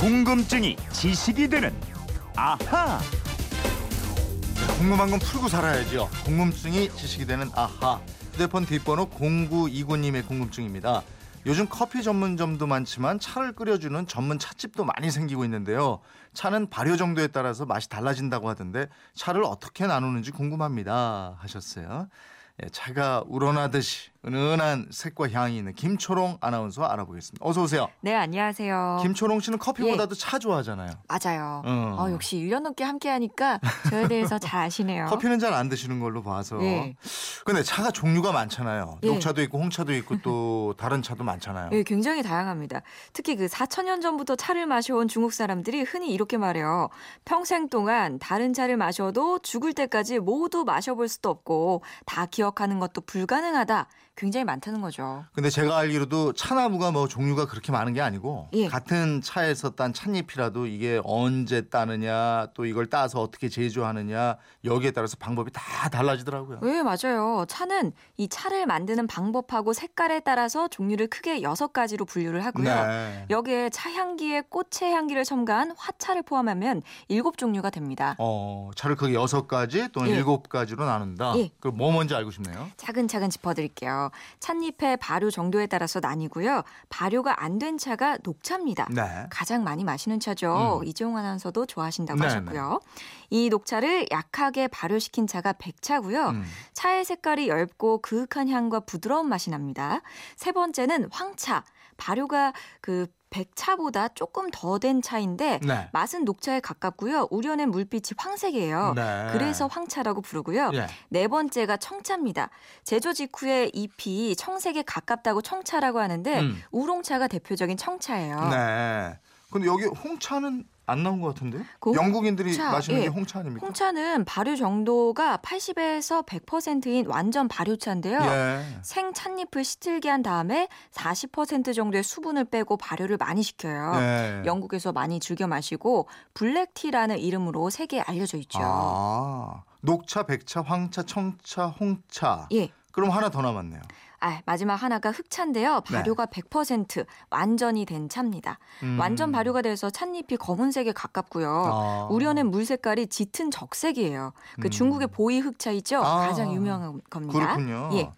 궁금증이 지식이 되는 아하. 궁금한 건 풀고 살아야죠. 궁금증이 지식이 되는 아하. 휴대폰 뒷번호 0929님의 궁금증입니다. 요즘 커피 전문점도 많지만 차를 끓여주는 전문 찻집도 많이 생기고 있는데요. 차는 발효 정도에 따라서 맛이 달라진다고 하던데 차를 어떻게 나누는지 궁금합니다. 하셨어요. 예, 차가 우러나듯이 은은한 색과 향이 있는 김초롱 아나운서 알아보겠습니다. 어서 오세요. 네, 안녕하세요. 김초롱 씨는 커피보다도 차 좋아하잖아요. 맞아요. 어. 어, 역시 1년 넘게 함께 하니까 저에 대해서 잘 아시네요. 커피는 잘 안 드시는 걸로 봐서. 예. 근데 차가 종류가 많잖아요. 예. 녹차도 있고 홍차도 있고 또 다른 차도 많잖아요. 예, 굉장히 다양합니다. 특히 그 4천년 전부터 차를 마셔온 중국 사람들이 흔히 이렇게 말해요. 평생 동안 다른 차를 마셔도 죽을 때까지 모두 마셔볼 수도 없고 다 기억하는 것도 불가능하다. 굉장히 많다는 거죠. 근데 제가 알기로도 차나무가 뭐 종류가 그렇게 많은 게 아니고 예. 같은 차에서 딴 찻잎이라도 이게 언제 따느냐 또 이걸 따서 어떻게 제조하느냐 여기에 따라서 방법이 다 달라지더라고요. 네, 맞아요. 차는 이 차를 만드는 방법하고 색깔에 따라서 종류를 크게 여섯 가지로 분류를 하고요. 네. 여기에 차 향기에 꽃의 향기를 첨가한 화차를 포함하면 일곱 종류가 됩니다. 어, 차를 크게 여섯 가지 또는 예. 일곱 가지로 나눈다. 예. 그럼 뭐 뭔지 알고 싶네요. 차근차근 짚어드릴게요. 찻잎의 발효 정도에 따라서 나뉘고요. 발효가 안 된 차가 녹차입니다. 네. 가장 많이 마시는 차죠. 음. 이재용 아나운서도 좋아하신다고 네, 하셨고요. 이 녹차를 약하게 발효시킨 차가 백차고요. 음. 차의 색깔이 엷고 그윽한 향과 부드러운 맛이 납니다. 세 번째는 황차. 발효가 그 백차보다 조금 더 된 차인데 네. 맛은 녹차에 가깝고요. 우려낸 물빛이 황색이에요. 네. 그래서 황차라고 부르고요. 예. 네 번째가 청차입니다. 제조 직후에 잎이 청색에 가깝다고 청차라고 하는데 음. 우롱차가 대표적인 청차예요. 네. 근데 여기 홍차는 안 나온 것 같은데? 그 영국인들이 홍차, 마시는 예. 게 홍차 아닙니까? 홍차는 발효 정도가 80에서 100%인 완전 발효차인데요. 예. 생 찻잎을 시들게 한 다음에 40% 정도의 수분을 빼고 발효를 많이 시켜요. 예. 영국에서 많이 즐겨 마시고 블랙티라는 이름으로 세계에 알려져 있죠. 아, 녹차, 백차, 황차, 청차, 홍차. 예. 그럼 하나 더 남았네요. 아, 마지막 하나가 흑차인데요. 발효가 100% 완전이 된 차입니다. 네. 음. 완전 발효가 돼서 찻잎이 검은색에 가깝고요. 아. 우려낸 물 색깔이 짙은 적색이에요. 그 음. 중국의 보이 흑차 있죠? 아. 가장 유명한 겁니다. 그렇군요. 예.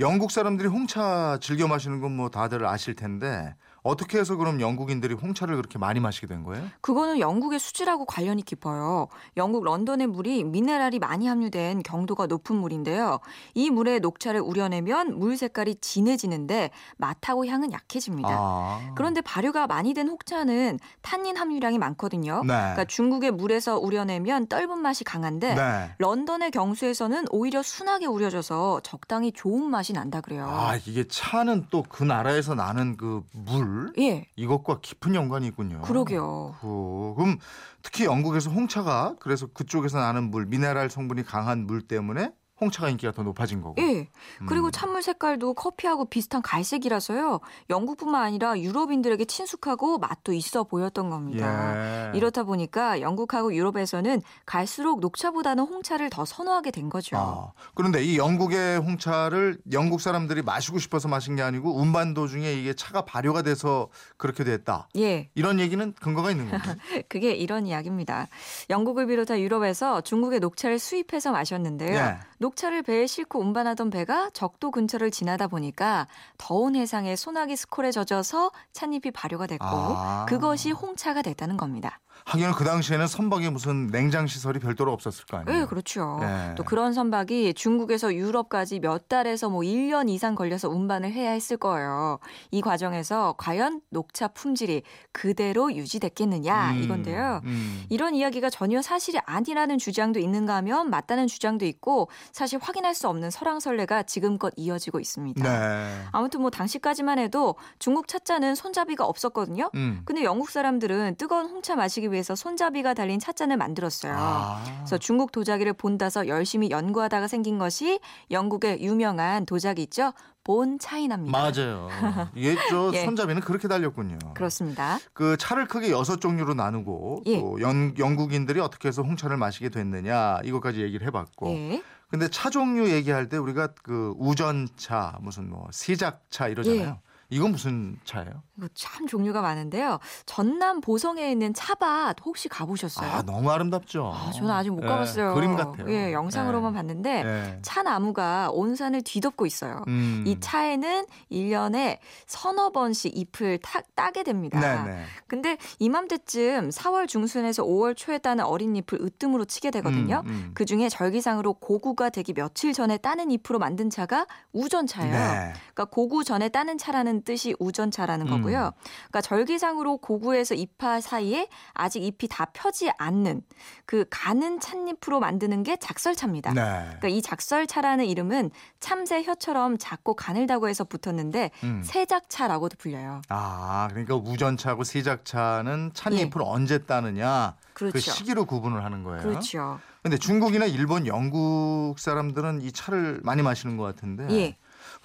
영국 사람들이 홍차 즐겨 마시는 건 뭐 다들 아실 텐데 어떻게 해서 그럼 영국인들이 홍차를 그렇게 많이 마시게 된 거예요? 그거는 영국의 수질하고 관련이 깊어요. 영국 런던의 물이 미네랄이 많이 함유된 경도가 높은 물인데요. 이 물에 녹차를 우려내면 물 색깔이 진해지는데 맛하고 향은 약해집니다. 아. 그런데 발효가 많이 된 혹차는 탄닌 함유량이 많거든요. 네. 그러니까 중국의 물에서 우려내면 떫은 맛이 강한데 네. 런던의 경수에서는 오히려 순하게 우려져서 적당히 좋은 맛이 난다 그래요. 아, 이게 차는 또 그 나라에서 나는 그 물 예, 이것과 깊은 연관이 있군요. 그러게요. 그, 그럼 특히 영국에서 홍차가 그래서 그쪽에서 나는 물, 미네랄 성분이 강한 물 때문에 홍차가 인기가 더 높아진 거고. 예. 그리고 음. 찬물 색깔도 커피하고 비슷한 갈색이라서요. 영국뿐만 아니라 유럽인들에게 친숙하고 맛도 있어 보였던 겁니다. 예. 이렇다 보니까 영국하고 유럽에서는 갈수록 녹차보다는 홍차를 더 선호하게 된 거죠. 아, 그런데 이 영국의 홍차를 영국 사람들이 마시고 싶어서 마신 게 아니고 운반 도중에 이게 차가 발효가 돼서 그렇게 됐다. 예. 이런 얘기는 근거가 있는 거죠. 그게 이런 이야기입니다. 영국을 비롯한 유럽에서 중국의 녹차를 수입해서 마셨는데요. 예. 녹차를 배에 싣고 운반하던 배가 적도 근처를 지나다 보니까 더운 해상에 소나기 스콜에 젖어서 찻잎이 발효가 됐고 아. 그것이 홍차가 됐다는 겁니다. 하긴 그 당시에는 선박에 무슨 냉장 시설이 별도로 없었을 거 아니에요. 네, 그렇죠. 예. 또 그런 선박이 중국에서 유럽까지 몇 달에서 뭐 1년 이상 걸려서 운반을 해야 했을 거예요. 이 과정에서 과연 녹차 품질이 그대로 유지됐겠느냐 음, 이건데요. 음. 이런 이야기가 전혀 사실이 아니라는 주장도 있는가 하면 맞다는 주장도 있고 사실 확인할 수 없는 설왕설래가 지금껏 이어지고 있습니다. 네. 아무튼 뭐 당시까지만 해도 중국 찻잔은 손잡이가 없었거든요. 음. 근데 영국 사람들은 뜨거운 홍차 마시기 위해서 손잡이가 달린 찻잔을 만들었어요. 아. 그래서 중국 도자기를 본다서 열심히 연구하다가 생긴 것이 영국의 유명한 도자기 있죠? 본 차이나입니다. 맞아요. 이게 저 예. 손잡이는 그렇게 달렸군요. 그렇습니다. 그 차를 크게 여섯 종류로 나누고 예. 또 연, 영국인들이 어떻게 해서 홍차를 마시게 됐느냐 이것까지 얘기를 해봤고 예. 근데 차 종류 얘기할 때 우리가 그 우전차 무슨 뭐 시작차 이러잖아요. 예. 이건 무슨 차예요? 이거 참 종류가 많은데요. 전남 보성에 있는 차밭 혹시 가보셨어요? 아, 너무 아름답죠. 아, 저는 아직 못 예, 가봤어요. 그림 같아요. 예, 영상으로만 예. 봤는데 예. 차 나무가 온 산을 뒤덮고 있어요. 음. 이 차에는 1년에 서너 번씩 잎을 타, 따게 됩니다. 네네. 근데 이맘때쯤 4월 중순에서 5월 초에 따는 어린 잎을 으뜸으로 치게 되거든요. 음, 음. 그 중에 절기상으로 고구가 되기 며칠 전에 따는 잎으로 만든 차가 우전차예요. 네. 그러니까 고구 전에 따는 차라는 뜻이 우전차라는 음. 거고요. 그러니까 절기상으로 고구에서 잎파 사이에 아직 잎이 다 펴지 않는 그 가는 찻잎으로 만드는 게 작설차입니다. 네. 그러니까 이 작설차라는 이름은 참새 혀처럼 작고 가늘다고 해서 붙었는데 음. 세작차라고도 불려요. 아, 그러니까 우전차하고 세작차는 찻잎을 언제 따느냐 그 예. 그렇죠. 시기로 구분을 하는 거예요. 그렇죠. 근데 중국이나 일본, 영국 사람들은 이 차를 많이 마시는 것 같은데 예.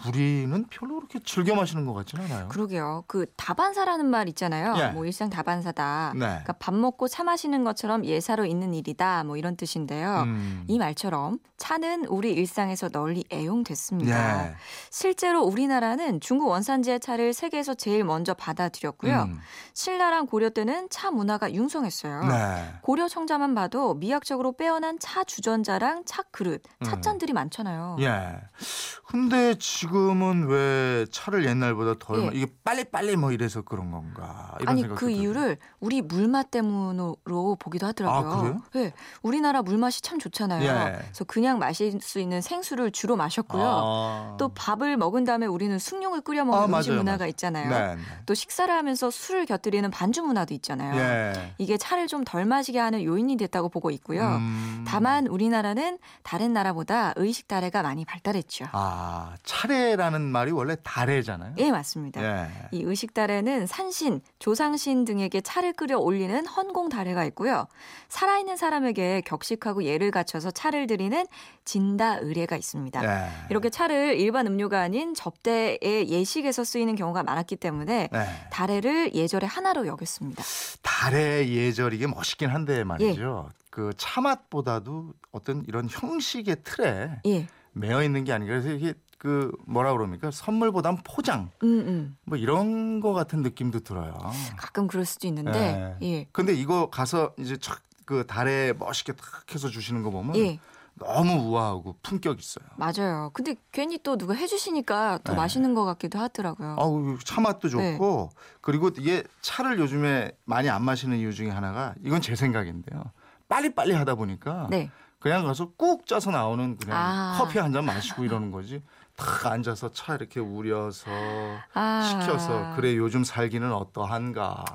우리는 별로 그렇게 즐겨 마시는 것 같지는 않아요. 그러게요. 그 다반사라는 말 있잖아요. 예. 뭐 일상 다반사다. 네. 그러니까 밥 먹고 차 마시는 것처럼 예사로 있는 일이다. 뭐 이런 뜻인데요. 음. 이 말처럼 차는 우리 일상에서 널리 애용됐습니다. 네. 실제로 우리나라는 중국 원산지의 차를 세계에서 제일 먼저 받아들였고요. 음. 신라랑 고려 때는 차 문화가 융성했어요. 네. 고려 청자만 봐도 미학적으로 빼어난 차 주전자랑 차 그릇, 음. 찻잔들이 많잖아요. 예. 근데 지 금은 왜 차를 옛날보다 더 예. 이게 빨리 빨리 뭐 이래서 그런 건가? 이런 아니 그. 이유를 우리 물맛 때문으로 보기도 하더라고요. 아? 네, 우리나라 물맛이 참 좋잖아요. 예. 그래서 그냥 마실 수 있는 생수를 주로 마셨고요. 아. 또 밥을 먹은 다음에 우리는 숭늉을 끓여 먹는 아, 음식 맞아요, 문화가 맞아요. 있잖아요. 네. 네. 또 식사를 하면서 술을 곁들이는 반주 문화도 있잖아요. 예. 이게 차를 좀 덜 마시게 하는 요인이 됐다고 보고 있고요. 음. 다만 우리나라는 다른 나라보다 의식 다래가 많이 발달했죠. 아, 차례 라는 말이 원래 다래잖아요. 예, 맞습니다. 예. 이 의식 다래는 산신, 조상신 등에게 차를 끓여 올리는 헌공 다래가 있고요. 살아있는 사람에게 격식하고 예를 갖춰서 차를 드리는 진다 의례가 있습니다. 예. 이렇게 차를 일반 음료가 아닌 접대의 예식에서 쓰이는 경우가 많았기 때문에 네. 다래를 예절의 하나로 여겼습니다. 달의 예절 이게 멋있긴 한데 말이죠. 예. 그 차맛보다도 어떤 이런 형식의 틀에 예, 매여 있는 게. 그래서 이게 그 뭐라 그럽니까? 선물보단 포장 음, 음. 뭐 이런 거 같은 느낌도 들어요. 가끔 그럴 수도 있는데, 예, 근데 이거 가서 이제 착그 달에 멋있게 탁 해서 주시는 거 보면 예, 너무 우아하고 품격 있어요. 맞아요. 근데 괜히 또 누가 해주시니까 더 네. 맛있는 것 같기도 하더라고요. 아우 차 맛도 네. 좋고 그리고 이게 차를 요즘에 많이 안 마시는 이유 중에 하나가 이건 제 생각인데요. 빨리 빨리 하다 보니까 네, 그냥 가서 꾹 짜서 나오는 그냥 아. 커피 한 잔 마시고 이러는 거지. 탁 앉아서 차 이렇게 우려서 아. 시켜서 그래 요즘 살기는 어떠한가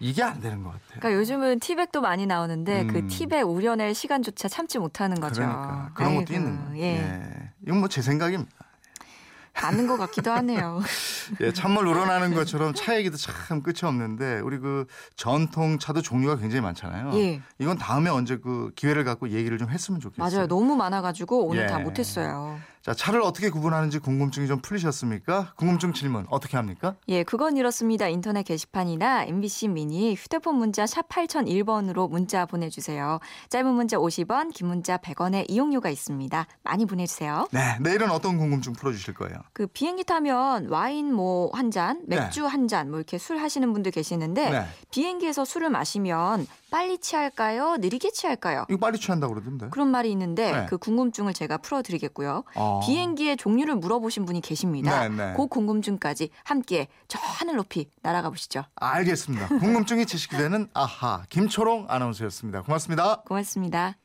이게 안 되는 것 같아요. 그러니까 요즘은 티백도 많이 나오는데 그 음. 티백 우려낼 시간조차 참지 못하는 거죠. 그러니까 그런 것도 아이고, 있는 거예요. 예, 예. 이건 뭐 제 생각입니다. 맞는 것 같기도 하네요. 예, 찬물 우러나는 것처럼 차 얘기도 참 끝이 없는데 우리 그 전통 차도 종류가 굉장히 많잖아요. 예, 이건 다음에 언제 그 기회를 갖고 얘기를 좀 했으면 좋겠어요. 맞아요. 너무 많아가지고 오늘 예. 다 못했어요. 자, 차를 어떻게 구분하는지 궁금증이 좀 풀리셨습니까? 궁금증 질문 어떻게 합니까? 예, 그건 이렇습니다. 인터넷 게시판이나 MBC 미니 휴대폰 문자 샵 8001번으로 문자 보내주세요. 짧은 문자 50원, 긴 문자 100원의 이용료가 있습니다. 많이 보내주세요. 네, 내일은 어떤 궁금증 풀어주실 거예요? 그 비행기 타면 와인 뭐 한 잔, 맥주 한 잔, 뭐 이렇게 술 하시는 분들 계시는데 네. 비행기에서 술을 마시면 빨리 취할까요? 느리게 취할까요? 이거 빨리 취한다 그러던데. 그런 말이 있는데 네. 그 궁금증을 제가 풀어드리겠고요. 어. 비행기의 종류를 물어보신 분이 계십니다. 네, 네. 그 궁금증까지 함께 저 하늘 높이 날아가 보시죠. 알겠습니다. 궁금증이 지식이 되는 아하 김초롱 아나운서였습니다. 고맙습니다. 고맙습니다.